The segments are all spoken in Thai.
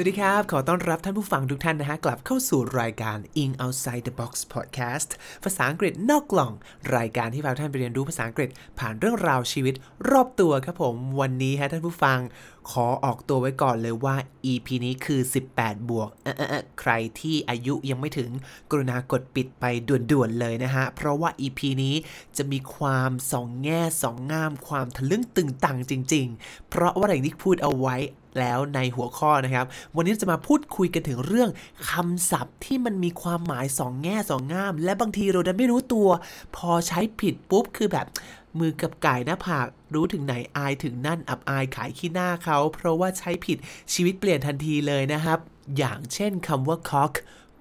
สวัสดีครับ ขอต้อนรับท่านผู้ฟังทุกท่านนะฮะ กลับเข้าสู่รายการ In Outside the Box Podcast ภาษาอังกฤษนอกกล่อง รายการที่พาท่านไปเรียนรู้ภาษาอังกฤษ ผ่านเรื่องราวชีวิตรอบตัวครับผม วันนี้ฮะท่านผู้ฟัง ขอออกตัวไว้ก่อนเลยว่า EP นี้คือ 18 บวกเออใครที่อายุยังไม่ถึงกรุณากดปิดไปด่วนๆเลยนะฮะ เพราะว่า EP นี้จะมีความสองแง่สองงามความทะลึ่งตึงตังจริง ๆ เพราะว่าอย่างที่พูดเอาไว้ แล้วในหัวข้อนะครับ วันนี้จะมาพูดคุยกันถึงเรื่องคำศัพท์ที่มันมีความหมายสองแง่สองงาม และบางทีเราดันไม่รู้ตัว พอใช้ผิดปุ๊บคือแบบมือกับไก่หน้าผากรู้ถึงไหนอายถึงนั่นอับอายขายขี้หน้าเขา เพราะว่าใช้ผิดชีวิตเปลี่ยนทันทีเลยนะครับ อย่างเช่นคำว่า cock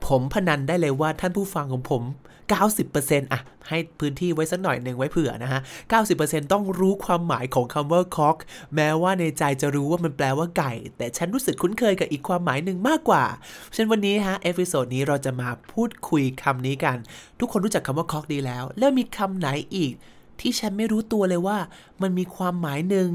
ผมพนันได้เลยว่าท่านผู้ฟังของผม 90%อะ ให้พื้นที่ไว้สักหน่อยหนึ่งไว้เผื่อนะฮะ 90%ต้องรู้ความหมายของคำว่า cock แม้ว่าในใจจะรู้ว่ามันแปลว่าไก่ แต่ฉันรู้สึกคุ้นเคยกับอีกความหมายหนึ่งมากกว่าเช่นวันนี้ฮะ เอพิโซดนี้เราจะมาพูดคุยคำนี้กัน ทุกคนรู้จักคำว่า cock ดีแล้ว แล้วมีคำไหนอีก ที่ฉันไม่รู้ตัวเลยว่า มันมีความหมายหนึ่ง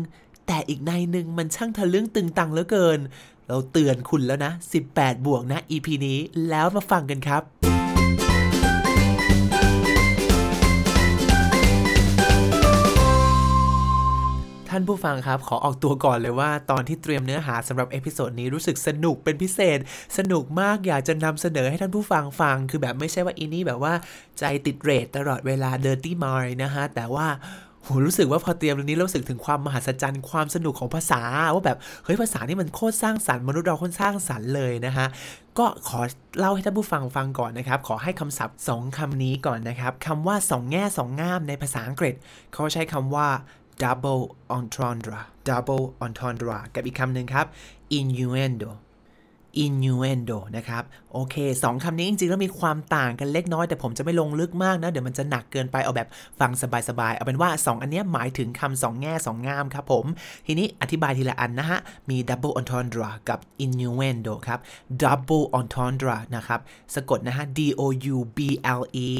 แต่อีกในหนึ่งมันช่างทะลึ่งตึงตังเหลือเกิน เราเตือนคุณแล้วนะ 18 บวกนะ EP นี้แล้วมาฟังกันครับ ท่านผู้ฟังครับ ขอออกตัวก่อนเลยว่า ตอนที่เตรียมเนื้อหาสำหรับ episode นี้รู้สึกสนุกเป็นพิเศษ สนุกมากอยากจะนำเสนอให้ท่านผู้ฟังฟัง คือแบบไม่ใช่ว่าอีนี่แบบว่าใจติด rate ตลอดเวลา dirty mind นะฮะ แต่ว่า โหรู้สึกว่าพอเตรียมเรื่องนี้รู้สึกถึงความมหัศจรรย์ความสนุกของภาษา ว่าแบบเฮ้ยภาษานี่มันโคตรสร้างสรรค์มนุษย์เราโคตรสร้างสรรค์เลยนะฮะก็ขอเล่าให้ท่านผู้ฟังฟังก่อนนะครับ ขอให้คำศัพท์ 2คำนี้ก่อนนะครับคำว่าสองแง่สองง่ามในภาษาอังกฤษ เขาใช้คำว่า double entendre double entendre กับอีกคำหนึ่งครับ innuendo innuendo นะครับ โอเคสองคำนี้จริงๆ แล้วมีความต่างกันเล็กน้อย แต่ผมจะไม่ลงลึกมากนะ เดี๋ยวมันจะหนักเกินไปเอาแบบฟังสบายๆ เอาเป็นว่า 2 อันนี้หมายถึงคำสองแง่สองงามครับผม ทีนี้อธิบายทีละอันนะฮะ มี double entendre กับ innuendo ครับ double entendre นะครับ สะกดนะฮะ d o u b l e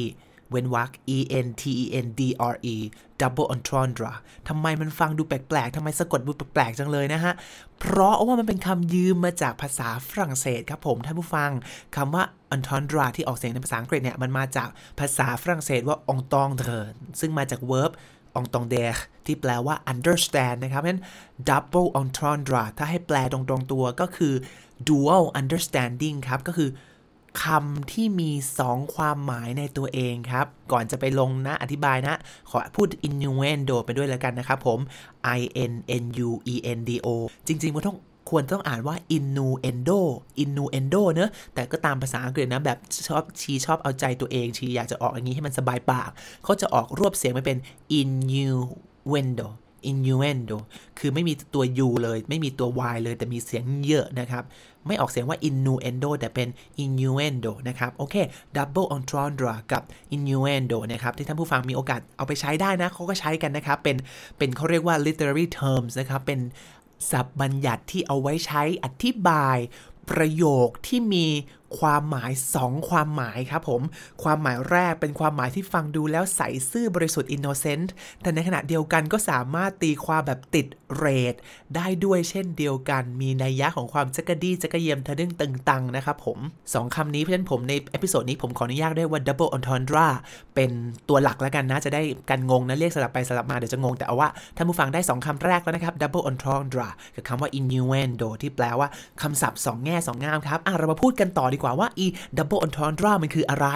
เว้นวรรค e n t e n d r e double entendre ทำไมมันฟังดูแปลกๆ ทำไมสะกดดูแปลกๆ จังเลยนะฮะ เพราะว่ามันเป็นคำยืมมาจากภาษาฝรั่งเศสครับผม ท่านผู้ฟัง คำว่า entendre ที่ออกเสียงในภาษาอังกฤษเนี่ย มันมาจากภาษาฝรั่งเศสว่า entendre ซึ่งมาจาก verb entendre ที่แปลว่า understand นะครับเพราะฉะนั้น double entendre ถ้าให้แปลตรงๆตัวก็คือ dual understanding ครับ ก็คือ คำที่มี 2 ความหมายในตัวเองครับ ก่อนจะไปลงนะอธิบายนะ ขอพูด innuendo ไปด้วยแล้วกันนะครับผม i n n u e n d o จริงๆมันต้องควรต้องอ่านว่า innuendo innuendo เนอะแต่ก็ตามภาษาอังกฤษนะ แบบชอบชีชอบเอาใจตัวเอง ชีอยากจะออกอย่างนี้ให้มันสบายปาก เขาจะออกรวบเสียงไม่เป็น innuendo innuendo คือไม่มีตัว u เลย ไม่มีตัว y เลย แต่มีเสียงเยอะนะครับ ไม่ออกเสียงว่า innuendo แต่เป็น innuendo นะครับ โอเค double entendre กับ innuendo นะครับ ที่ท่านผู้ฟังมีโอกาสเอาไปใช้ได้นะ เขาก็ใช้กันนะครับ เป็น เป็นเขาเรียกว่า literary terms นะครับ เป็นศัพท์บัญญัติที่เอาไว้ใช้อธิบายประโยคที่มี ความหมาย 2 ความหมายครับผม ความหมายแรกเป็นความหมายที่ฟังดูแล้วใสซื่อบริสุทธิ์ innocent แต่ในขณะเดียวกันก็สามารถตีความแบบติดเรทได้ด้วยเช่นเดียวกันมีนัยยะของความจั๊กกะดี้จั๊กกะเดียมทะลึ่งตึงตังนะครับผม 2คำนี้เพราะฉะนั้นผมใน episode นี้ผมขออนุญาตใช้ว่า double entendre เป็นตัวหลักแล้วกันนะ จะได้กันงงนะเรียกสลับไปสลับมาเดี๋ยวจะงง แต่เอาว่าท่านผู้ฟังได้ 2คำแรกแล้วนะครับ double entendre กับคำว่า innuendo ที่แปลว่าคำศัพท์ 2 แง่ 2 ง่ามครับอะเรามาพูดกันต่อดีกว่าว่า e double entendre มันคืออะไร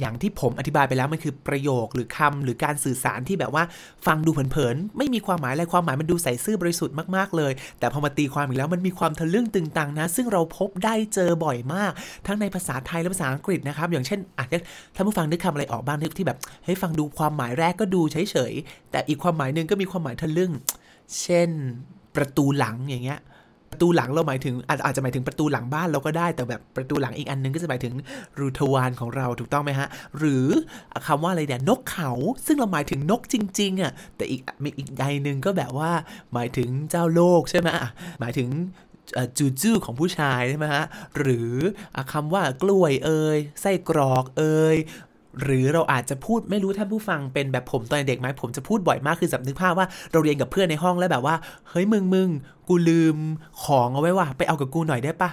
อย่างที่ผมอธิบายไปแล้วมันคือประโยคหรือคำหรือการสื่อสารที่แบบว่าฟังดูเผินๆ ไม่มีความหมายอะไรความหมายมันดูใส่ซื่อบริสุทธิ์มากๆเลย แต่พอมาตีความอีกแล้วมันมีความทะลึ่งตึงตังนะ ซึ่งเราพบได้เจอบ่อยมาก ทั้งในภาษาไทยและภาษาอังกฤษนะครับ อย่างเช่นอาจจะท่านผู้ฟังนึกคำอะไรออกบ้างนึกที่แบบเฮ้ยฟังดูความหมายแรกก็ดูเฉยๆแต่อีกความหมายหนึ่งก็มีความหมายทะลึ่ง เช่น ประตูหลังอย่างเงี้ย ประตูหลังเราหมายถึงอาจจะหมายถึงประตูหลังบ้านเราก็ได้ แต่แบบประตูหลังอีกอันนึงก็จะหมายถึงรูทวารของเราถูกต้องไหมฮะ หรือคำว่าอะไรเนี่ยนกเขา ซึ่งเราหมายถึงนกจริงๆอะแต่อีกมีอีกใดหนึ่งก็แบบว่าหมายถึงเจ้าโลกใช่ไหมหมายถึงจูจูของผู้ชายใช่ไหมฮะ หรือคำว่ากล้วยเอ่ยไส้กรอกเอ่ย หรือเราอาจจะพูดไม่รู้ท่านผู้ฟังเป็นแบบผมตอนเด็กไหมผมจะพูดบ่อยมากคือสำนึกภาพว่าเราเรียนกับเพื่อนในห้องแล้วแบบว่า เฮ้ยมึงมึงกูลืมของเอาไว้ว่ะไปเอากับกูหน่อยได้ปะ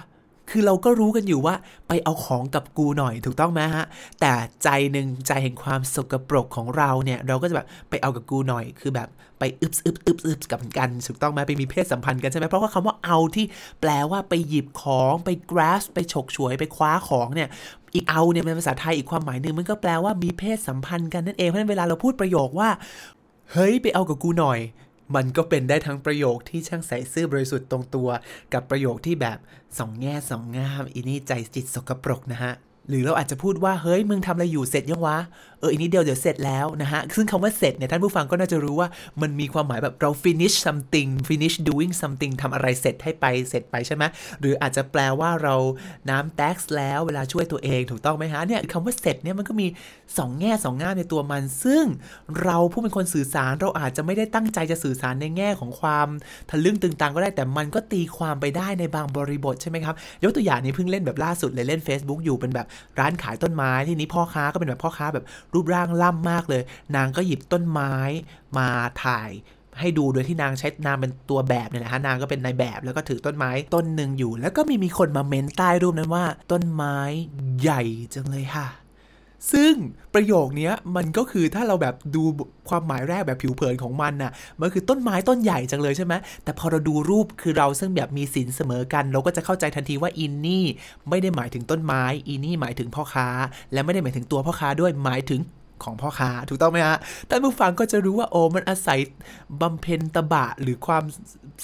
คือเราก็รู้กันอยู่ว่าไปเอาของกับกูหน่อยถูกต้องไหมฮะ แต่ใจหนึ่งใจแห่งความสกปรกของเราเนี่ย เราก็จะแบบไปเอากับกูหน่อยคือแบบไปอึบอึบอึบอึบกับกันถูกต้องไหมไปมีเพศสัมพันธ์กันใช่ไหมเพราะว่าคำว่าเอาที่แปลว่าไปหยิบของไป grasp ไปฉกฉวยไปคว้าของเนี่ยอีกเอาเนี่ยเป็นภาษาไทยอีกความหมายหนึ่งมันก็แปลว่ามีเพศสัมพันธ์กันนั่นเองเพราะฉะนั้นเวลาเราพูดประโยคว่าเฮ้ยไปเอากับกูหน่อย มันก็เป็นได้ทั้งประโยคที่ช่างใส่ซื่อบริสุทธิ์ตรงตัว กับประโยคที่แบบสองแง่สองงามอีนี่ใจจิตสกปรกนะฮะหรือเราอาจจะพูดว่าเฮ้ยมึงทำอะไรอยู่เสร็จยังวะ อออีนี้เดียวเดี๋ยวเสร็จแล้วนะฮะ ซึ่งคำว่าเสร็จเนี่ยท่านผู้ฟังก็น่าจะรู้ว่ามันมีความหมายแบบเรา finish something finish doing something ทำอะไรเสร็จให้ไปเสร็จไปใช่ไหมหรืออาจจะแปลว่าเราน้ำแท็กแล้วเวลาช่วยตัวเองถูกต้องไหมฮะเนี่ยคำว่าเสร็จเนี่ยมันก็มี 2 แง่ 2ง่ามในตัวมัน ซึ่งเราผู้เป็นคนสื่อสารเราอาจจะไม่ได้ตั้งใจจะสื่อสารในแง่ของความทะลึ่งตึงตังก็ได้แต่มันก็ตีความไปได้ในบางบริบทใช่ไหมครับยกตัวอย่างนี้เพิ่งเล่นแบบล่าสุดเลยเล่น Facebook อยู่เป็นแบบร้านขายต้นไม้ที่นี้พ่อค้าก็เป็นแบบพ่อค้าแบบรูปร่างล่ำมากเลย นางก็หยิบต้นไม้มาถ่ายให้ดูโดยที่นางใช้นางเป็นตัวแบบเนี่ยนะฮะนางก็เป็นนายแบบแล้วก็ถือต้นไม้ต้นหนึ่งอยู่ แล้วก็มีมีคนมาเม้นใต้รูปนั้นว่า ต้นไม้ใหญ่จังเลยค่ะ ซึ่งประโยคนี้มันก็คือถ้าเราแบบดูความหมายแรกแบบผิวเผินของมันน่ะ มันคือต้นไม้ต้นใหญ่จังเลยใช่ไหม แต่พอเราดูรูปคือเราซึ่งแบบมีสินเสมอกัน เราก็จะเข้าใจทันทีว่าอินนี่ไม่ได้หมายถึงต้นไม้ อินนี่หมายถึงพ่อค้า และไม่ได้หมายถึงตัวพ่อค้าด้วยหมายถึงของพ่อค้าถูกต้องไหมฮะท่านผู้ฟังก็จะรู้ว่าโอ้มันอาศัยบำเพ็ญตบะหรือความ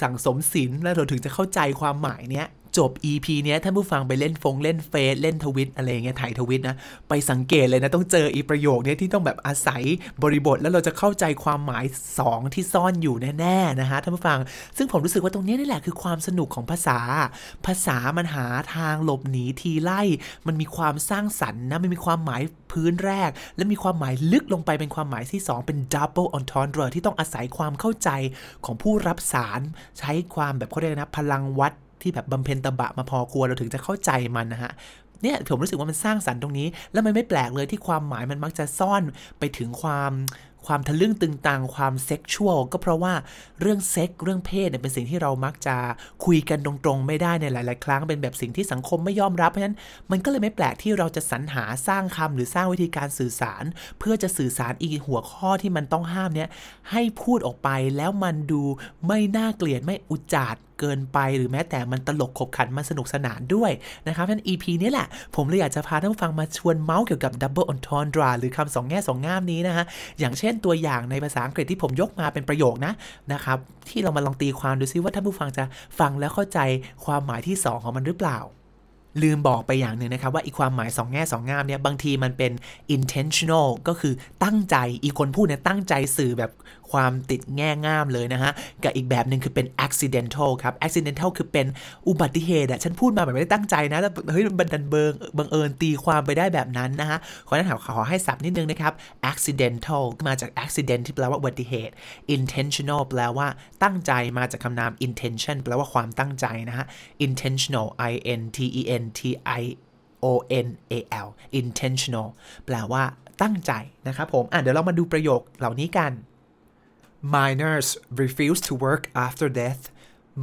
สั่งสมศีลแล้วเราถึงจะเข้าใจความหมายเนี้ย จบ EP เนี้ยท่านผู้ฟังไปเล่นฟงเล่นเฟซเล่นทวิตอะไรเงี้ยถ่ายทวิตนะ ไปสังเกตเลยนะ ต้องเจออีประโยคเนี้ยที่ต้องแบบอาศัยบริบท แล้วเราจะเข้าใจความหมาย 2 ที่ซ่อนอยู่แน่ๆนะฮะท่านผู้ฟัง ซึ่งผมรู้สึกว่าตรงนี้นี่แหละคือความสนุกของภาษา ภาษามันหาทางหลบหนีทีไล่ มันมีความสร้างสรรค์นะมันมีความหมายพื้นแรก และมีความหมายลึกลงไปเป็นความหมายที่ 2 เป็น double entendre ที่ต้องอาศัยความเข้าใจของผู้รับสาร ใช้ความแบบเขาเรียกนะพลังวัด ที่แบบบำเพ็ญตบะมาพอควรเราถึงจะเข้าใจมันนะฮะเนี่ยผมรู้สึกว่ามันสร้างสรรค์ตรงนี้ แล้วมันไม่แปลกเลยที่ความหมายมันมักจะซ่อนไปถึงความความทะลึ่งตึงตังความเซ็กชวลก็เพราะว่าเรื่องเซ็กเรื่องเพศเนี่ยเป็นสิ่งที่เรามักจะคุยกันตรงๆ ไม่ได้ในหลาย ๆ ครั้งเป็นแบบสิ่งที่สังคมไม่ยอมรับเพราะฉะนั้นมันก็เลยไม่แปลกที่เราจะสรรหาสร้างคำหรือสร้างวิธีการสื่อสาร เพื่อจะสื่อสารอีกหัวข้อที่มันต้องห้ามเนี่ยให้พูดออกไปแล้วมันดูไม่น่าเกลียดไม่อุจจาด เกินไป หรือแม้แต่มันตลกขบขันมันสนุกสนานด้วยนะครับท่าน EP นี้แหละ ผมเลยอยากจะพาท่านผู้ฟังมาชวนเมาส์เกี่ยวกับ double entendre หรือคำสองแง่สองงามนี้นะฮะอย่างเช่นตัวอย่างในภาษาอังกฤษที่ผมยกมาเป็นประโยคนะนะครับที่เรามาลองตีความดูซิว่าท่านผู้ฟังจะฟังแล้วเข้าใจความหมายที่ 2 ของมันหรือเปล่า ลืมบอกไปอย่างหนึ่งนะครับว่าอีความหมาย2แง่2งงามเนี่ยบางทีมันเป็น intentional ก็คือตั้งใจอีคนพูดเนี่ยตั้งใจสื่อแบบความติดแง่งามเลยนะฮะ กับอีกแบบหนึ่งคือเป็น accidental ครับ accidental คือเป็นอุบัติเหตุอะฉันพูดมาแบบไม่ได้ตั้งใจนะแต่เฮ้ยบันดันเบิงบังเอิญตีความไปได้แบบนั้นนะฮะ ขอแนะนำขอให้สับนิดนึงนะครับ accidental มาจาก accident ที่แปลว่าอุบัติเหตุ intentional แปลว่าตั้งใจมาจากคำนาม intention แปลว่าความตั้งใจนะฮะ intentional i n t e n t i o n a l intentional แปลว่าตั้งใจนะครับผม อะเดี๋ยวเรามาดูประโยคเหล่านี้กัน miners refuse to work after death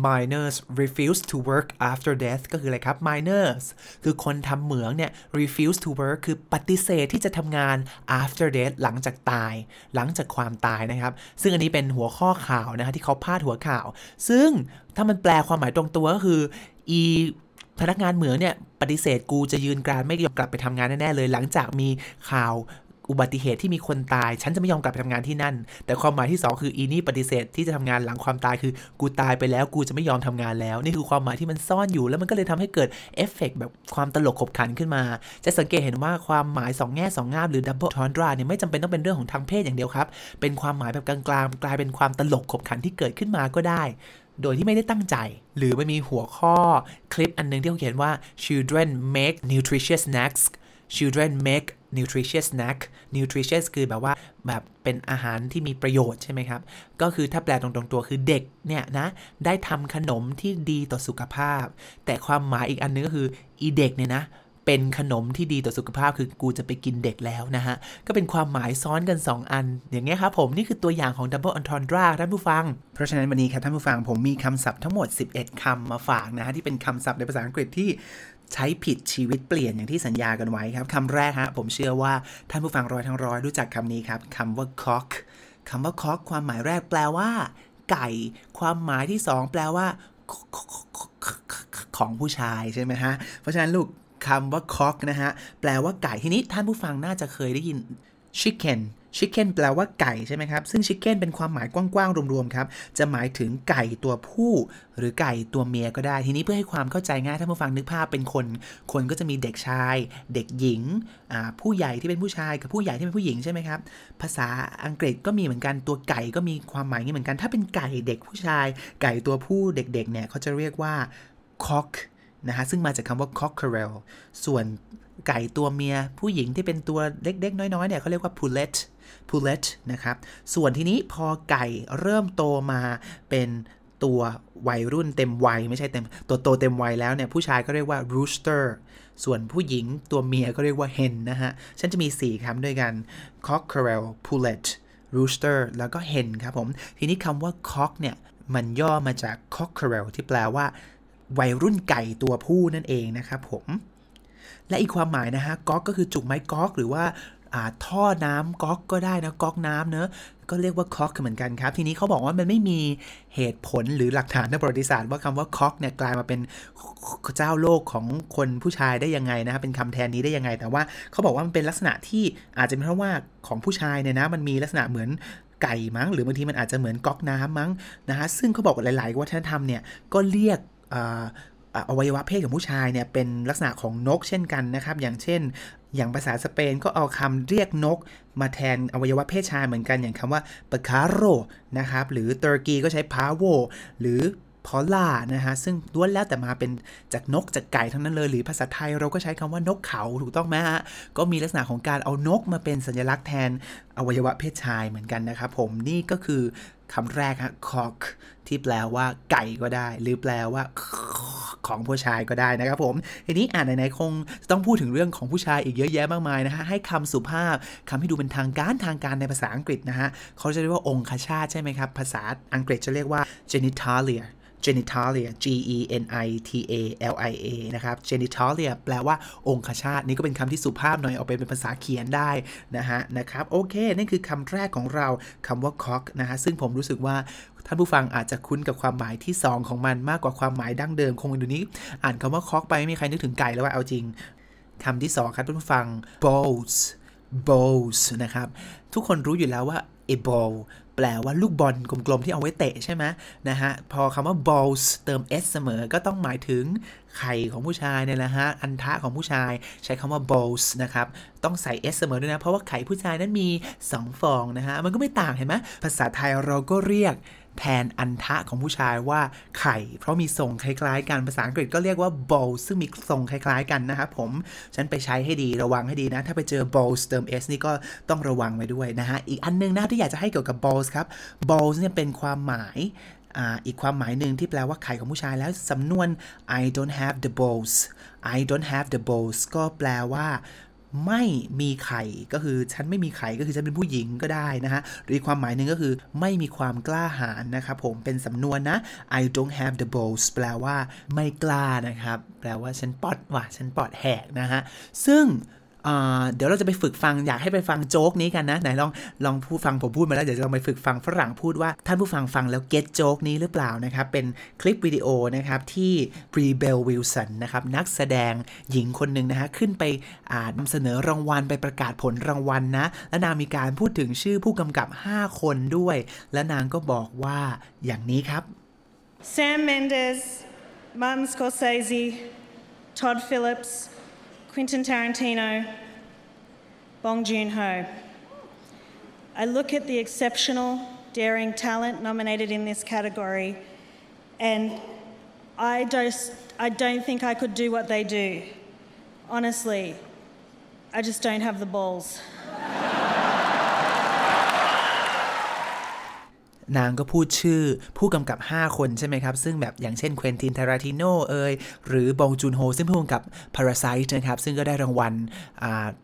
miners refuse to work after death ก็คืออะไรครับ miners คือคนทำเหมืองเนี่ย refuse to work คือปฏิเสธที่จะทำงาน after death หลังจากตาย หลังจากความตายนะครับ ซึ่งอันนี้เป็นหัวข้อข่าวนะฮะที่เขาพาดหัวข่าว ซึ่งถ้ามันแปลความหมายตรงตัวก็คืออี พนักงานเหมืองเนี่ยปฏิเสธกูจะยืนกรานไม่ยอมกลับไปทำงานแน่ๆเลย หลังจากมีข่าวอุบัติเหตุที่มีคนตาย ฉันจะไม่ยอมกลับไปทำงานที่นั่น แต่ความหมายที่ 2 คืออีนี่ปฏิเสธที่จะทำงานหลังความตายคือ กูตายไปแล้วกูจะไม่ยอมทำงานแล้ว นี่คือความหมายที่มันซ่อนอยู่ แล้วมันก็เลยทำให้เกิดเอฟเฟกแบบความตลกขบขันขึ้นมา จะสังเกตเห็นว่าความหมาย 2 แง่ 2 งามหรือดับเบิลทอนดราเนี่ยไม่จำเป็นต้องเป็นเรื่องของทางเพศอย่างเดียวครับ เป็นความหมายแบบกลางๆกลายเป็นความตลกขบขันที่เกิดขึ้นมาก็ได้ โดยที่ไม่ได้ตั้งใจ หรือมันมีหัวข้อคลิปอันนึงที่เขาเขียนว่า children make nutritious snacks children make nutritious snack nutritious คือแบบว่าแบบเป็นอาหารที่มีประโยชน์ใช่ไหมครับ ก็คือถ้าแปลตรงๆตัวคือเด็กเนี่ยนะ ได้ทำขนมที่ดีต่อสุขภาพ แต่ความหมายอีกอันนึงก็คืออีเด็กเนี่ยนะ เป็นขนมที่ดีต่อสุขภาพคือกูจะไปกินเด็กแล้วนะฮะ ก็เป็นความหมายซ้อนกัน 2 อัน อย่างเงี้ยครับผมนี่คือตัวอย่างของ double entendre ท่านผู้ฟัง เพราะฉะนั้นวันนี้ครับท่านผู้ฟังผมมีคำศัพท์ทั้งหมด 11 คำมาฝากนะฮะ ที่เป็นคำศัพท์ในภาษาอังกฤษที่ใช้ผิดชีวิตเปลี่ยนอย่างที่สัญญากันไว้ครับคำแรกฮะผมเชื่อว่าท่านผู้ฟังร้อยทั้งร้อยรู้จักคำนี้ครับคำว่า cock คำว่า cock ความหมายแรกแปลว่า ไก่ ความหมายที่ 2 แปลว่าของผู้ชายใช่ไหมฮะ เพราะฉะนั้นลูก คำว่า cock นะฮะ แปลว่าไก่ทีนี้ท่านผู้ฟังน่าจะเคยได้ยิน chicken chicken แปลว่าไก่ใช่ไหมครับ ซึ่ง chicken เป็นความหมายกว้างๆ รวมๆ ครับ จะหมายถึงไก่ตัวผู้ หรือไก่ตัวเมียก็ได้ ทีนี้เพื่อให้ความเข้าใจง่ายท่านผู้ฟังนึกภาพเป็นคน คนก็จะมีเด็กชาย เด็กหญิง ผู้ใหญ่ที่เป็นผู้ชายกับผู้ใหญ่ที่เป็นผู้หญิงใช่ไหมครับ ภาษาอังกฤษก็มีเหมือนกัน ตัวไก่ก็มีความหมายนี้เหมือนกัน ถ้าเป็นไก่เด็กผู้ชาย ไก่ตัวผู้เด็กๆ เนี่ยเขาจะเรียกว่า cock นะฮะซึ่งมาจากคำว่า cockerel ส่วนไก่ตัวเมียผู้หญิงที่เป็นตัวเล็กๆ น้อยๆเนี่ยเขาเรียกว่า pullet pullet นะครับ ส่วนทีนี้พอไก่เริ่มโตมาเป็นตัววัยรุ่นเต็มวัยไม่ใช่เต็มตัวโตเต็มวัยแล้วเนี่ยผู้ชายก็เรียกว่า rooster ส่วนผู้หญิงตัวเมียก็เรียกว่า hen นะฮะ ฉันจะมี 4คำด้วยกัน cockerel pullet rooster แล้วก็ hen ครับผม ทีนี้คำว่า cock เนี่ย มันย่อมาจาก cockerel ที่แปลว่า วัยรุ่นไก่ตัวผู้นั่นเองนะครับผม และอีกความหมายนะฮะก๊อกก็คือจุกไม้ก๊อกหรือว่าท่อน้ำก๊อกก็ได้นะก๊อกน้ำเนอะก็เรียกว่าคอกเหมือนกันครับ ทีนี้เขาบอกว่ามันไม่มีเหตุผลหรือหลักฐานในประวัติศาสตร์ว่าคำว่าคอกเนี่ยกลายมาเป็นเจ้าโลกของคนผู้ชายได้ยังไงนะครับเป็นคำแทนนี้ได้ยังไง แต่ว่าเขาบอกว่ามันเป็นลักษณะที่อาจจะเป็นเพราะว่าของผู้ชายเนี่ยนะมันมีลักษณะเหมือนไก่มั้ง หรือบางทีมันอาจจะเหมือนก๊อกน้ำมั้งนะฮะซึ่งเขาบอกหลาย ๆ วัฒนธรรมเนี่ยก็เรียก อวัยวะเพศของผู้ชายเนี่ยเป็นลักษณะของนกเช่นกันนะครับ อย่างเช่น อย่างภาษาสเปนก็เอาคำเรียกนก มาแทนอวัยวะเพศชายเหมือนกันอย่างคำว่าปาคาโรนะครับ หรือตุรกีก็ใช้พาโวหรือพอล่านะฮะซึ่งล้วนแล้วแต่มาเป็นจากนกจากไก่ทั้งนั้นเลย หรือภาษาไทยเราก็ใช้คำว่านกเขาถูกต้องไหมฮะก็มีลักษณะของการเอานกมาเป็นสัญลักษณ์แทนอวัยวะเพศชายเหมือนกันนะครับผมนี่ก็คือ คำแรกฮะ cock ที่แปลว่าไก่ก็ได้ หรือแปลว่าของผู้ชายก็ได้นะครับผมทีนี้อ่านไหนๆคงต้องพูดถึงเรื่องของผู้ชายอีกเยอะแยะมากมายนะฮะให้คำสุภาพคำที่ดูเป็นทางการทางการในภาษาอังกฤษนะฮะเขาจะเรียกว่าองคชาตใช่ไหมครับ ภาษาอังกฤษจะเรียกว่า genitalia genitalia g e n i t a l i a นะครับ genitalia แปลว่าองคชาตนี่ก็เป็นคำที่สุภาพหน่อยเอาไปเป็นภาษาเขียนได้นะฮะนะครับ โอเค นั่นคือคำแรกของเราคำว่า cock นะฮะ ซึ่งผมรู้สึกว่าท่านผู้ฟังอาจจะคุ้นกับความหมายที่ 2 ของมันมากกว่าความหมายดั้งเดิม คงอยู่นี้ อ่านคำว่า cock ไปไม่มีใครนึกถึงไก่แล้วว่าเอาจริงคำที่ 2 ครับท่านผู้ฟัง bowls bowls นะครับ ทุกคนรู้อยู่แล้วว่า a bowl แปลว่าลูกบอลกลมๆที่เอาไว้เตะใช่ไหมนะฮะพอคำว่า balls เติม s เสมอก็ต้องหมายถึง ไข่ของผู้ชายเนี่ยแหละฮะ อันทะของผู้ชายใช้คำว่า balls นะครับ ต้องใส่ s เสมอด้วยนะ เพราะว่าไข่ผู้ชายนั้นมี 2 ฟองนะฮะ มันก็ไม่ต่างเห็นไหมภาษาไทยเราก็เรียกแทนอันทะของผู้ชายว่าไข่ เพราะมีทรงคล้ายๆ กันภาษาอังกฤษก็เรียกว่า bowl ซึ่งมีทรงคล้ายๆ กันนะครับผม ฉันไปใช้ให้ดีระวังให้ดีนะ ถ้าไปเจอ bowls เติม s นี่ก็ต้องระวังไว้ด้วยนะฮะ อีกอันนึงนะที่อยากจะให้เกี่ยวกับ bowls ครับ bowls เนี่ยเป็นความหมาย อีกความหมายหนึ่งที่แปลว่าไข่ของผู้ชายแล้วสำนวน I don't have the balls I don't have the balls ก็แปลว่าไม่มีไข่ก็คือฉันไม่มีไข่ก็คือฉันเป็นผู้หญิงก็ได้นะฮะหรือความหมายหนึ่งก็คือไม่มีความกล้าหาญนะครับผมเป็นสำนวนนะ I don't have the balls แปลว่าไม่กล้านะครับ แปลว่าฉันปอดว่ะฉันปอดแหกนะฮะซึ่ง เดี๋ยวเราจะไปฝึกฟังอยากให้ไปฟังโจ๊กนี้กันนะ ไหนลองลองพูดฟังผมพูดมาแล้วเดี๋ยวจะลองไปฝึกฟังฝรั่งพูดว่า ท่านผู้ฟังฟังแล้ว get joke นี้หรือเปล่านะครับ เป็นคลิปวิดีโอนะครับที่ Rebel Wilson นะครับนักแสดงหญิงคนหนึ่งนะฮะขึ้นไปอ่านำเสนอรางวัลไปประกาศผลรางวัลนะ และนางมีการพูดถึงชื่อผู้กำกับ 5 คนด้วย และนางก็บอกว่าอย่างนี้ครับ Sam Mendes Martin Scorsese Todd Phillips Quentin Tarantino, Bong Joon Ho. I look at the exceptional, daring talent nominated in this category, and I just I don't think I could do what they do. Honestly, I just don't have the balls. นางก็พูดชื่อผู้กำกับ 5 คนใช่ไหมครับ ซึ่งแบบอย่างเช่นเควินตินทาราติโนเอยหรือบองจุนโฮซึ่งผู้กำกับ Parasite นะครับซึ่งก็ได้รางวัล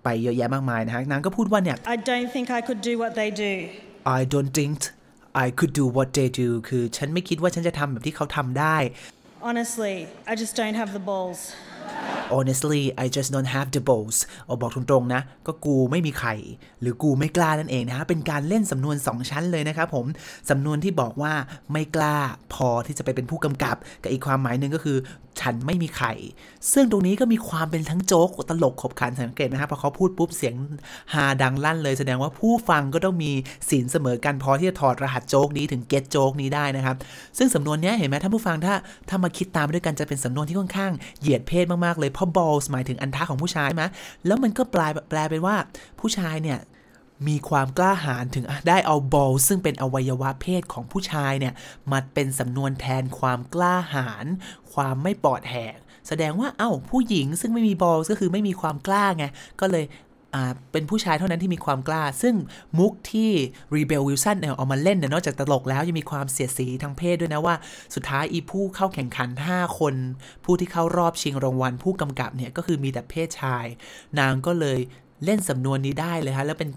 ไปเยอะแยะมากมายนะฮะนางก็พูดว่าเนี่ย I don't think I could do what they do. I don't think I could do what they do คือฉันไม่คิดว่าฉันจะทำแบบที่เขาทำได้ Honestly, I just don't have the balls. Honestly I just don't have the balls เอาบอกตรงๆนะ ก็กูไม่มีไข่ หรือกูไม่กล้านั่นเองนะฮะ เป็นการเล่นสำนวน 2 ชั้นเลยนะครับผม สำนวนที่บอกว่าไม่กล้าพอที่จะไปเป็นผู้กำกับ กับอีกความหมายหนึ่งก็คือ ฉันไม่มีไข่ ซึ่งตรงนี้ก็มีความเป็นทั้งโจ๊กตลกขบขันสังเกตนะครับพอเขาพูดปุ๊บเสียงฮาดังลั่นเลยแสดงว่าผู้ฟังก็ต้องมีศีลเสมอกันพอที่จะถอดรหัสโจ๊กนี้ถึงเก็ตโจ๊กนี้ได้นะครับ ซึ่งสำนวนนี้เห็นไหมท่านผู้ฟังถ้าถ้ามาคิดตามด้วยกันจะเป็นสำนวนที่ค่อนข้างเหยียดเพศมากๆเลย เพราะ balls หมายถึงอันทะของผู้ชายใช่ไหมแล้วมันก็แปลแปลเป็นว่าผู้ชายเนี่ยมีความกล้าหาญถึงได้เอา ball ซึ่งเป็นอวัยวะเพศของผู้ชายเนี่ยมาเป็นสำนวนแทนความกล้าหาญความไม่ปลอดแหกแสดงว่าเอา้าผู้หญิงซึ่งไม่มี balls ก็คือไม่มีความกล้าไงก็เลย เป็นผู้ชายเท่านั้นที่มีความกล้า ซึ่งมุกที่ Rebel Wilson เนี่ยเอามาเล่นเนี่ยนอกจากตลกแล้วยังมีความเสียดสีทางเพศด้วยนะว่า สุดท้ายอีผู้เข้าแข่งขัน 5 คน ผู้ที่เข้ารอบชิงรางวัลผู้กำกับเนี่ยก็คือมีแต่เพศชาย นางก็เลย เล่นสำนวนนี้ได้เลยฮะ แล้วเป็น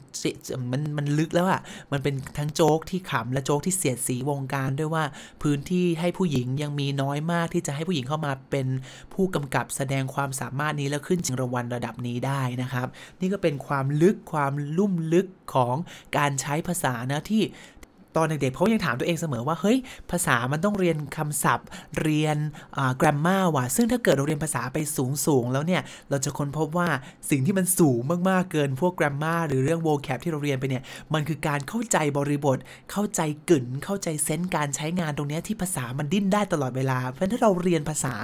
มันมันลึกแล้วอะ่ะมันเป็นทั้งโจ๊กที่ขำและโจ๊กที่เสียดสีวงการด้วยว่า พื้นที่ให้ผู้หญิงยังมีน้อยมากที่จะให้ผู้หญิงเข้ามาเป็นผู้กำกับแสดงความสามารถนี้แล้วขึ้นชิงรางวัลระดับนี้ได้นะครับ นี่ก็เป็นความลึกความลุ่มลึกของการใช้ภาษานะที่ ตอนเด็กๆเขายังถามตัวเองเสมอว่าเฮ้ยภาษามันต้องเรียนคำศัพท์ เรียนกราฟมาว่ะซึ่งถ้าเกิดเราเรียนภาษาไปสูงๆแล้วเนี่ยเราจะค้นพบว่าสิ่งที่มันสูงมากๆเกินพวกกราฟมาหรือเรื่องโวแคปที่เราเรียนไปเนี่ยมันคือการเข้าใจบริบท เข้าใจกึ่นเข้าใจเซนส์การใช้งานตรงนี้ที่ภาษามันดิ้นได้ตลอดเวลา เพราะถ้าเราเรียนภาษา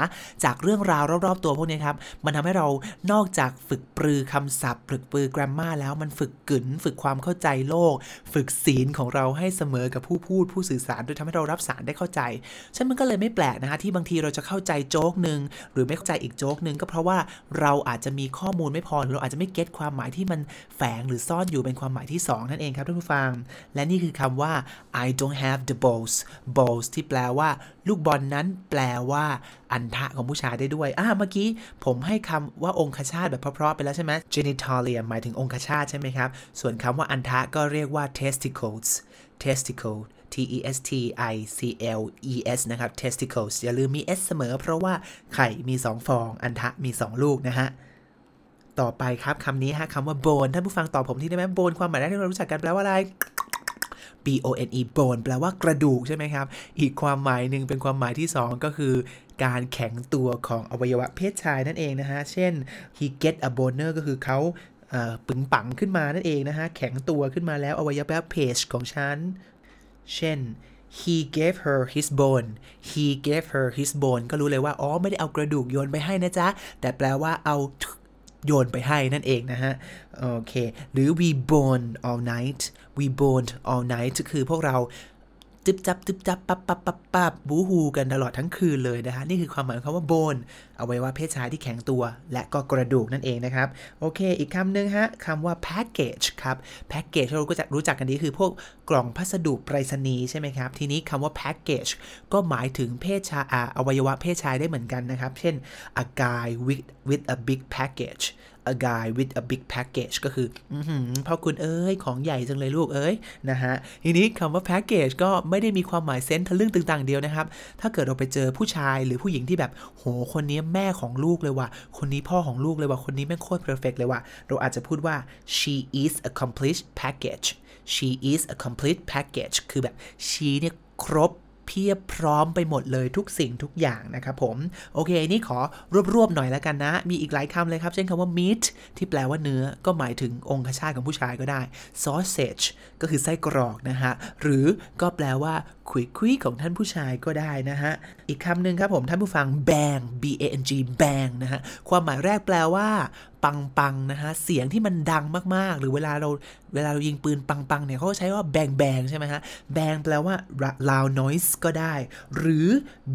จากเรื่องราวรอบๆตัวพวกนี้ครับมันทำให้เรานอกจากฝึกปรือคำศัพท์ ฝึกปรือกราฟมาแล้วมันฝึกกึ่นฝึกความเข้าใจโลก ฝึกศีลของเราให้เสมอกับผู้พูดผู้สื่อสารโดยทำให้เรารับสารได้เข้าใจฉะนั้นมันก็เลยไม่แปลกนะฮะที่บางทีเราจะเข้าใจโจ๊กหนึ่งหรือไม่เข้าใจอีกโจ๊กหนึ่งก็เพราะว่าเราอาจจะมีข้อมูลไม่พอหรือเราอาจจะไม่เก็ตความหมายที่มันแฝงหรือซ่อนอยู่เป็นความหมายที่ 2 นั่นเองครับท่านผู้ฟัง และนี่คือคำว่า I don't have the balls balls ที่แปลว่า ลูกบอลนนั้นแปลว่าอันทะของผู้ชายได้ด้วย อ่า เมื่อกี้ผมให้คำว่าองคชาตแบบเพราะๆไปแล้วใช่ไหม genitalia หมายถึงองคชาตใช่ไหมครับ ส่วนคำว่าอันทะก็เรียกว่า testicles testicle T E S T I C L E S นะครับ testicles อย่าลืมมี S เสมอ เพราะว่าไข่มี 2 ฟอง อันทะมี 2 ลูกนะฮะ ต่อไปครับคำนี้ฮะคำว่า bone ท่านผู้ฟังตอบผมที่ได้ไหม bone ความหมายแรกที่เรารู้จักกันแปลว่าอะไร B O N E bone แปลว่ากระดูกใช่ไหมครับ อีกความหมายหนึ่งเป็นความหมายที่ 2 ก็คือ การแข็งตัวของอวัยวะเพศชายนั่นเองนะฮะ เช่น he get a boner ก็คือเขา ปึงปังขึ้นมานั่นเองนะฮะ แข็งตัวขึ้นมาแล้วอวัยวะเพศของฉัน เช่น he gave her his bone he gave her his bone ก็รู้เลยว่า อ๋อ ไม่ได้เอากระดูกโยนไปให้นะจ๊ะ แต่แปลว่าเอาโยนไปให้นั่นเองนะฮะ โอเค หรือ we bone all night we bone all night คือพวกเรา จึบจับจึบจับปับปับปับปับบูฮูกันตลอดทั้งคืนเลยนะฮะนี่คือความหมายของคำว่าโบนเอาไว้ว่าเพศชายที่แข็งตัว และก็กระดูกนั่นเองนะครับ โอเค อีกคำหนึ่งฮะคำว่า package ครับ package เราก็จะรู้จักกันดีคือพวกกล่องพัสดุไปรษณีย์ใช่ไหมครับ ทีนี้คำว่า package ก็หมายถึงเพศชายอวัยวะเพศชายได้เหมือนกันนะครับ เช่น a guy with with a big package a guy with a big package ก็คือพ่อคุณเอ้ย ของใหญ่จังเลยลูกเอ้ยนะฮะ ทีนี้คำว่า package ก็ไม่ได้มีความหมายเซนทะลึ่งต่างๆเดียวนะครับ ถ้าเกิดเราไปเจอผู้ชายหรือผู้หญิงที่แบบ โห คนนี้แม่ของลูกเลยว่ะ คนนี้พ่อของลูกเลยว่ะ คนนี้แม่งโคตร perfect เลยว่ะ เราอาจจะพูดว่า she is a complete package she is a complete package คือแบบ she เนี่ยครบ เพียบพร้อมไปหมดเลยทุกสิ่งทุกอย่างนะครับผม โอเคนี่ขอรวบๆหน่อยแล้วกันนะ มีอีกหลายคำเลยครับ เช่นคำว่า meat ที่แปลว่าเนื้อก็หมายถึงองคชาตของผู้ชายก็ได้ sausage ก็คือไส้กรอกนะฮะ หรือก็แปลว่าคุยคุยของท่านผู้ชายก็ได้นะฮะ อีกคำหนึ่งครับผมท่านผู้ฟัง bang b a n g bang นะฮะ ความหมายแรกแปลว่า ปังปังนะฮะเสียงที่มันดังมากๆ หรือเวลาเราเวลาเรายิงปืนปังปังเนี่ยเขาใช้ว่า bang bang ใช่ไหมฮะ bang แปลว่า loud noise ก็ได้ หรือ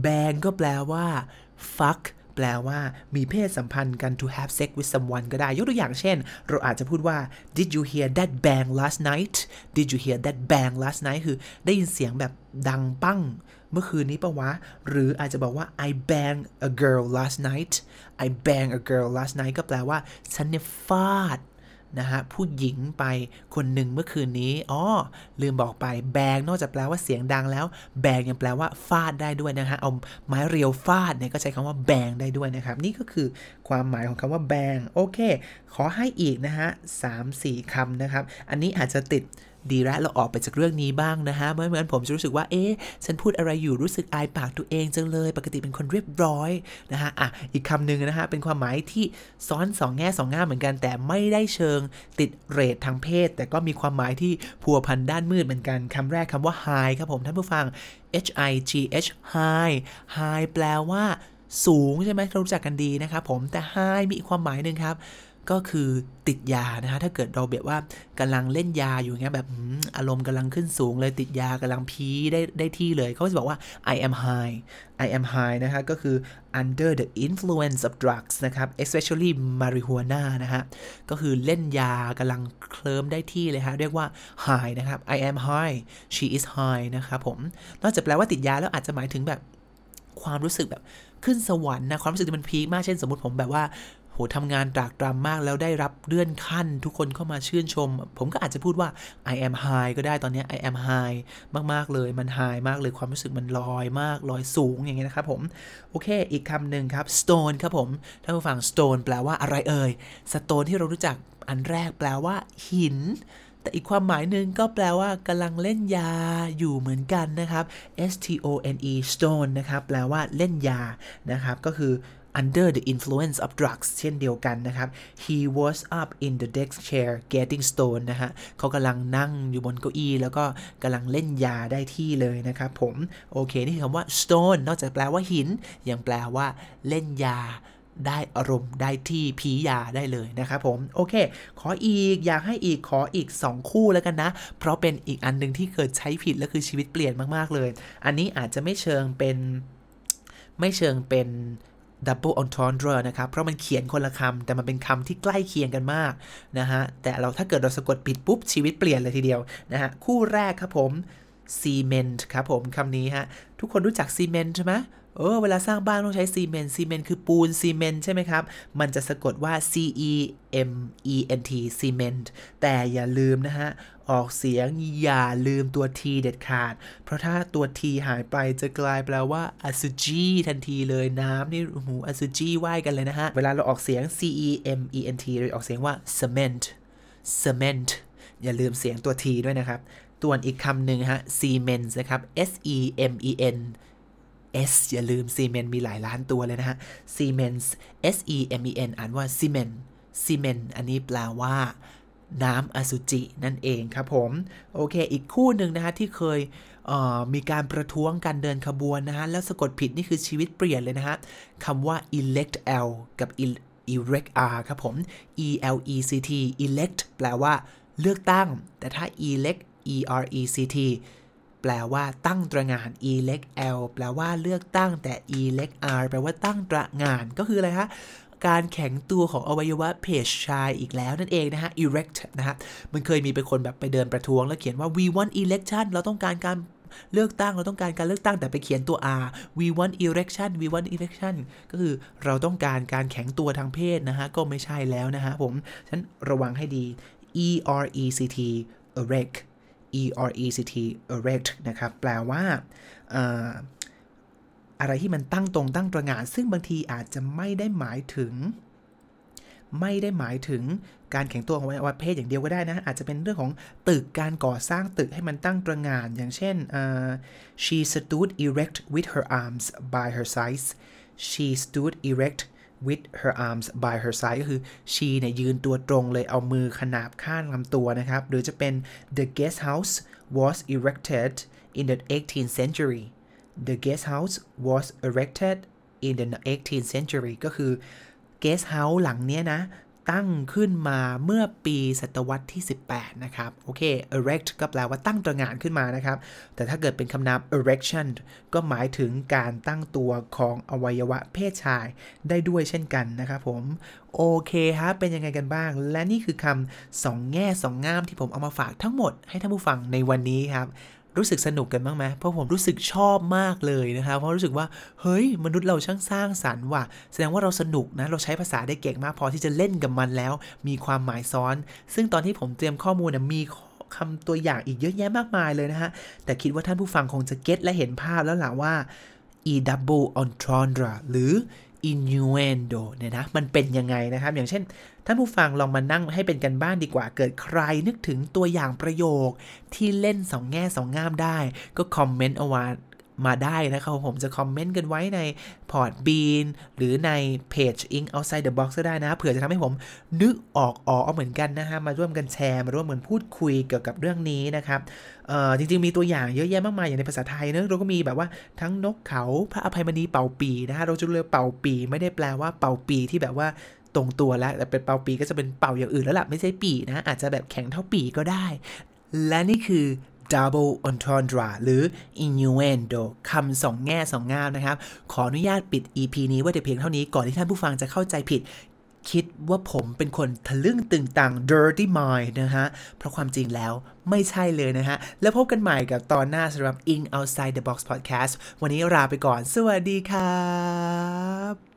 bang ก็แปลว่า fuck แปลว่ามีเพศสัมพันธ์กัน to have sex with someone ก็ได้ ยกตัวอย่างเช่น เราอาจจะพูดว่า did you hear that bang last night did you hear that bang last night คือได้ยินเสียงแบบดังปั้ง เมื่อคืนนี้ปะวะ หรืออาจจะบอกว่า I bang a girl last night I bang a girl last night ก็แปลว่า ฉันเนี่ยฟาดนะฮะผู้หญิงไปคนหนึ่งเมื่อคืนนี้อ๋อลืมบอกไปแบงนอกจากแปลว่าเสียงดังแล้ว แบงยังแปลว่าฟาดได้ด้วยนะฮะเอาไม้เรียวฟาดเนี่ยก็ใช้คำว่าแบงได้ด้วยนะครับ นี่ก็คือความหมายของคำว่าแบงโอเค ขอให้อีกนะฮะสามสี่คำนะครับ อันนี้อาจจะติดดีแล้วเราออกไปจากเรื่องนี้บ้างนะฮะ เมื่อเหมือนผมจะรู้สึกว่า เอ๊ะ ฉันพูดอะไรอยู่ รู้สึกอายปากตัวเองจังเลย ปกติเป็นคนเรียบร้อยนะฮะ อะ อีกคำหนึ่งนะฮะ เป็นความหมายที่ซ้อนสองแง่สองง่ามเหมือนกัน แต่ไม่ได้เชิงติดเรททางเพศ แต่ก็มีความหมายที่พัวพันด้านมืดเหมือนกัน คำแรกคำว่า high ครับผม ท่านผู้ฟัง h i g h high high แปลว่า สูงใช่ไหมเรารู้จักกันดีนะครับผม แต่ high มีอีกความหมายหนึ่งครับ ก็คือติดยานะฮะถ้าเกิดเราแบบว่ากำลังเล่นยาอยู่เงี้ยแบบอารมณ์กำลังขึ้นสูงเลยติดยากำลังพีได้ได้ที่เลย เขาจะบอกว่า I am high I am high นะฮะก็คือ under the influence of drugs นะครับ especially marijuana นะฮะก็คือเล่นยากำลังเคลิ้มได้ที่เลยฮะเรียกว่า high นะครับ I am high she is high นะครับผม นอกจากแปลว่าติดยาแล้วอาจจะหมายถึงแบบความรู้สึกแบบขึ้นสวรรค์นะความรู้สึกที่มันพีคมากเช่นสมมติผมแบบว่า โหทำงานตรากตรำมากแล้วได้รับเลื่อนขั้น ทุกคนเข้ามาชื่นชม ผมก็อาจจะพูดว่า I am high ก็ได้ตอนนี้ I am high มาก ๆ เลยมัน high มากเลยความรู้สึกมันลอยมาก ลอยสูงอย่างเงี้ยนะครับผม โอเค อีกคำหนึ่งครับ stone ครับผมถ้าผู้ฟัง stone แปลว่าอะไรเอ่ย stone ที่เรารู้จักอันแรกแปลว่า หินแต่อีกความหมายหนึ่งก็แปลว่ากำลังเล่นยาอยู่เหมือนกันนะครับ S T O N E stone นะครับ แปลว่าเล่นยานะครับ ก็คือ under the influence of drugs เช่นเดียวกันนะครับ he was up in the desk chair getting stoned นะฮะเขากำลังนั่งอยู่บนเก้าอี้ แล้วก็กำลังเล่นยาได้ที่เลยนะครับผม โอเค นี่คือคำว่า stone นอกจากแปลว่าหิน ยังแปลว่าเล่นยาได้อารมณ์ได้ที่ผียาได้เลยนะครับผม โอเค ขออีกอยากให้อีกขออีก 2 คู่แล้วกันนะ เพราะเป็นอีกอันหนึ่งที่เกิดใช้ผิดแล้วคือชีวิตเปลี่ยนมาก ๆ เลย อันนี้อาจจะไม่เชิงเป็นไม่เชิงเป็น double entendre นะครับ เพราะมันเขียนคนละคำ แต่มันเป็นคำที่ใกล้เคียงกันมากนะฮะ แต่เราถ้าเกิดเราสะกดผิดปุ๊บ ชีวิตเปลี่ยนเลยทีเดียวนะฮะ คู่แรกครับผม cement ครับผมคำนี้ฮะ ทุกคนรู้จัก cement ใช่ไหม เออเวลาสร้างบ้านต้องใช้ซีเมนต์ซีเมนต์คือปูนซีเมนต์ใช่ไหมครับ มันจะสะกดว่า C E M E N T ซีเมนต์แต่อย่าลืมนะฮะ ออกเสียงอย่าลืมตัว T เด็ดขาด เพราะถ้าตัว T หายไปจะกลายแปลว่าอสุจิทันทีเลยน้ำนี่หูอสุจิว่ายกันเลยนะฮะ เวลาเราออกเสียง C E M E N T เราออกเสียงว่า cement cement อย่าลืมเสียงตัว T ด้วยนะครับ ตัวอีกคำหนึ่งฮะ cement นะครับ S E M E N S อย่าลืมซีเมนต์มีหลายล้านตัวเลยนะฮะซีเมนต์ S E M E N อ่านว่าซีเมนซีเมนอันนี้แปลว่าน้ำอสุจินั่นเองครับผม โอเค อีกคู่หนึ่งนะฮะที่เคยมีการประท้วงการเดินขบวนนะฮะ แล้วสะกดผิดนี่คือชีวิตเปลี่ยนเลยนะฮะคำว่า elect L กับ erect R ครับผม E L E C T elect แปลว่าเลือกตั้ง แต่ถ้า elect E R E C T ลว่าตั้งตระงาน elect L แปลว่าเลือกตั้งแต่ elect R แปลว่าตั้งตระงานก็คืออะไรคะการแข็งตัวของอวัยวะเพศชายอีกแล้วนั่นเองนะฮะ erect นะฮะ มันเคยมีเป็นคนแบบไปเดินประท้วงแล้วเขียนว่า we want election เราต้องการการเลือกตั้งเราต้องการการเลือกตั้งแต่ไปเขียนตัว R we want election we want election ก็คือเราต้องการการแข็งตัวทางเพศนะฮะ ก็ไม่ใช่แล้วนะฮะผม ฉันระวังให้ดี E R E C T erect E R E C T erect นะครับ แปลว่าอะไรที่มันตั้งตรงตั้งตระหง่านซึ่งบางทีอาจจะไม่ได้หมายถึง ไม่ได้หมายถึงการแข็งตัวของอวัยวะเพศอย่างเดียวก็ได้นะ อาจจะเป็นเรื่องของตึกการก่อสร้างตึกให้มันตั้งตระหง่าน อย่างเช่น uh, she stood erect with her arms by her sides she stood erect with her arms by her side ก็คือ she เนี่ยยืนตัวตรงเลยเอามือขนาบข้างลำตัวนะครับ หรือจะเป็น the guest house was erected in the 18th century the guest house was erected in the 18th century ก็คือ guest house หลังเนี้ยนะ ตั้งขึ้นมาเมื่อปีศตวรรษที่ 18 นะครับ โอเค erect ก็แปลว่าตั้งตระหง่านขึ้นมานะครับ แต่ถ้าเกิดเป็นคำนาม erection ก็หมายถึงการตั้งตัวของอวัยวะเพศชายได้ด้วยเช่นกันนะครับผม โอเคฮะเป็นยังไงกันบ้าง และนี่คือคำสองแง่สองงามที่ผมเอามาฝากทั้งหมดให้ท่านผู้ฟังในวันนี้ครับ รู้สึกสนุกกันบ้างไหมเพราะผมรู้สึกชอบมากเลยนะครับเพราะรู้สึกว่าเฮ้ยมนุษย์เราช่างสร้างสรรค์ว่ะ แสดงว่าเราสนุกนะเราใช้ภาษาได้เก่งมากพอที่จะเล่นกับมันแล้ว มีความหมายซ้อน ซึ่งตอนที่ผมเตรียมข้อมูลนะมีคำตัวอย่างอีกเยอะแยะมากมายเลยนะฮะ แต่คิดว่าท่านผู้ฟังคงจะเก็ตและเห็นภาพแล้วล่ะว่า e double entendre หรือ innuendo เนี่ยนะ มันเป็นยังไงนะครับ อย่างเช่น ท่านผู้ฟังลองมานั่งให้เป็นกันบ้านดีกว่า เกิดใครนึกถึงตัวอย่างประโยคที่เล่นสองแง่สองงามได้ ก็คอมเมนต์เอาไว้ มาได้นะครับผมจะคอมเมนต์กันไว้ในพอร์ตบีนหรือในเพจ Ink Outside the Box ก็ได้นะเผื่อจะทำให้ผมนึกออกออกเหมือนกันนะฮะมาร่วมกันแชร์ มาร่วมกันพูดคุยเกี่ยวกับเรื่องนี้นะครับจริงๆมีตัวอย่างเยอะแยะมากมายอย่างในภาษาไทยเนอะเราก็มีแบบว่าทั้งนกเขาพระอภัยมณีเป่าปีนะฮะเราจะเรียกเป่าปีไม่ได้แปลว่าเป่าปีที่แบบว่าตรงตัวแล้วแต่เป็นเป่าปีก็จะเป็นเป่าอย่างอื่นแล้วล่ะไม่ใช่ปีนะอาจจะแบบแข็งเท่าปีก็ได้ และนี่คือ double entendre หรือ innuendo คำสองแง่สองงามนะครับ ขออนุญาตปิด EP นี้ไว้แต่เพียงเท่านี้ก่อนที่ท่านผู้ฟังจะเข้าใจผิด คิดว่าผมเป็นคนทะลึ่งตึงตัง dirty mind นะฮะ เพราะความจริงแล้วไม่ใช่เลยนะฮะ แล้วพบกันใหม่กับตอนหน้าสำหรับ In Outside the Box Podcast วันนี้ลาไปก่อน สวัสดีครับ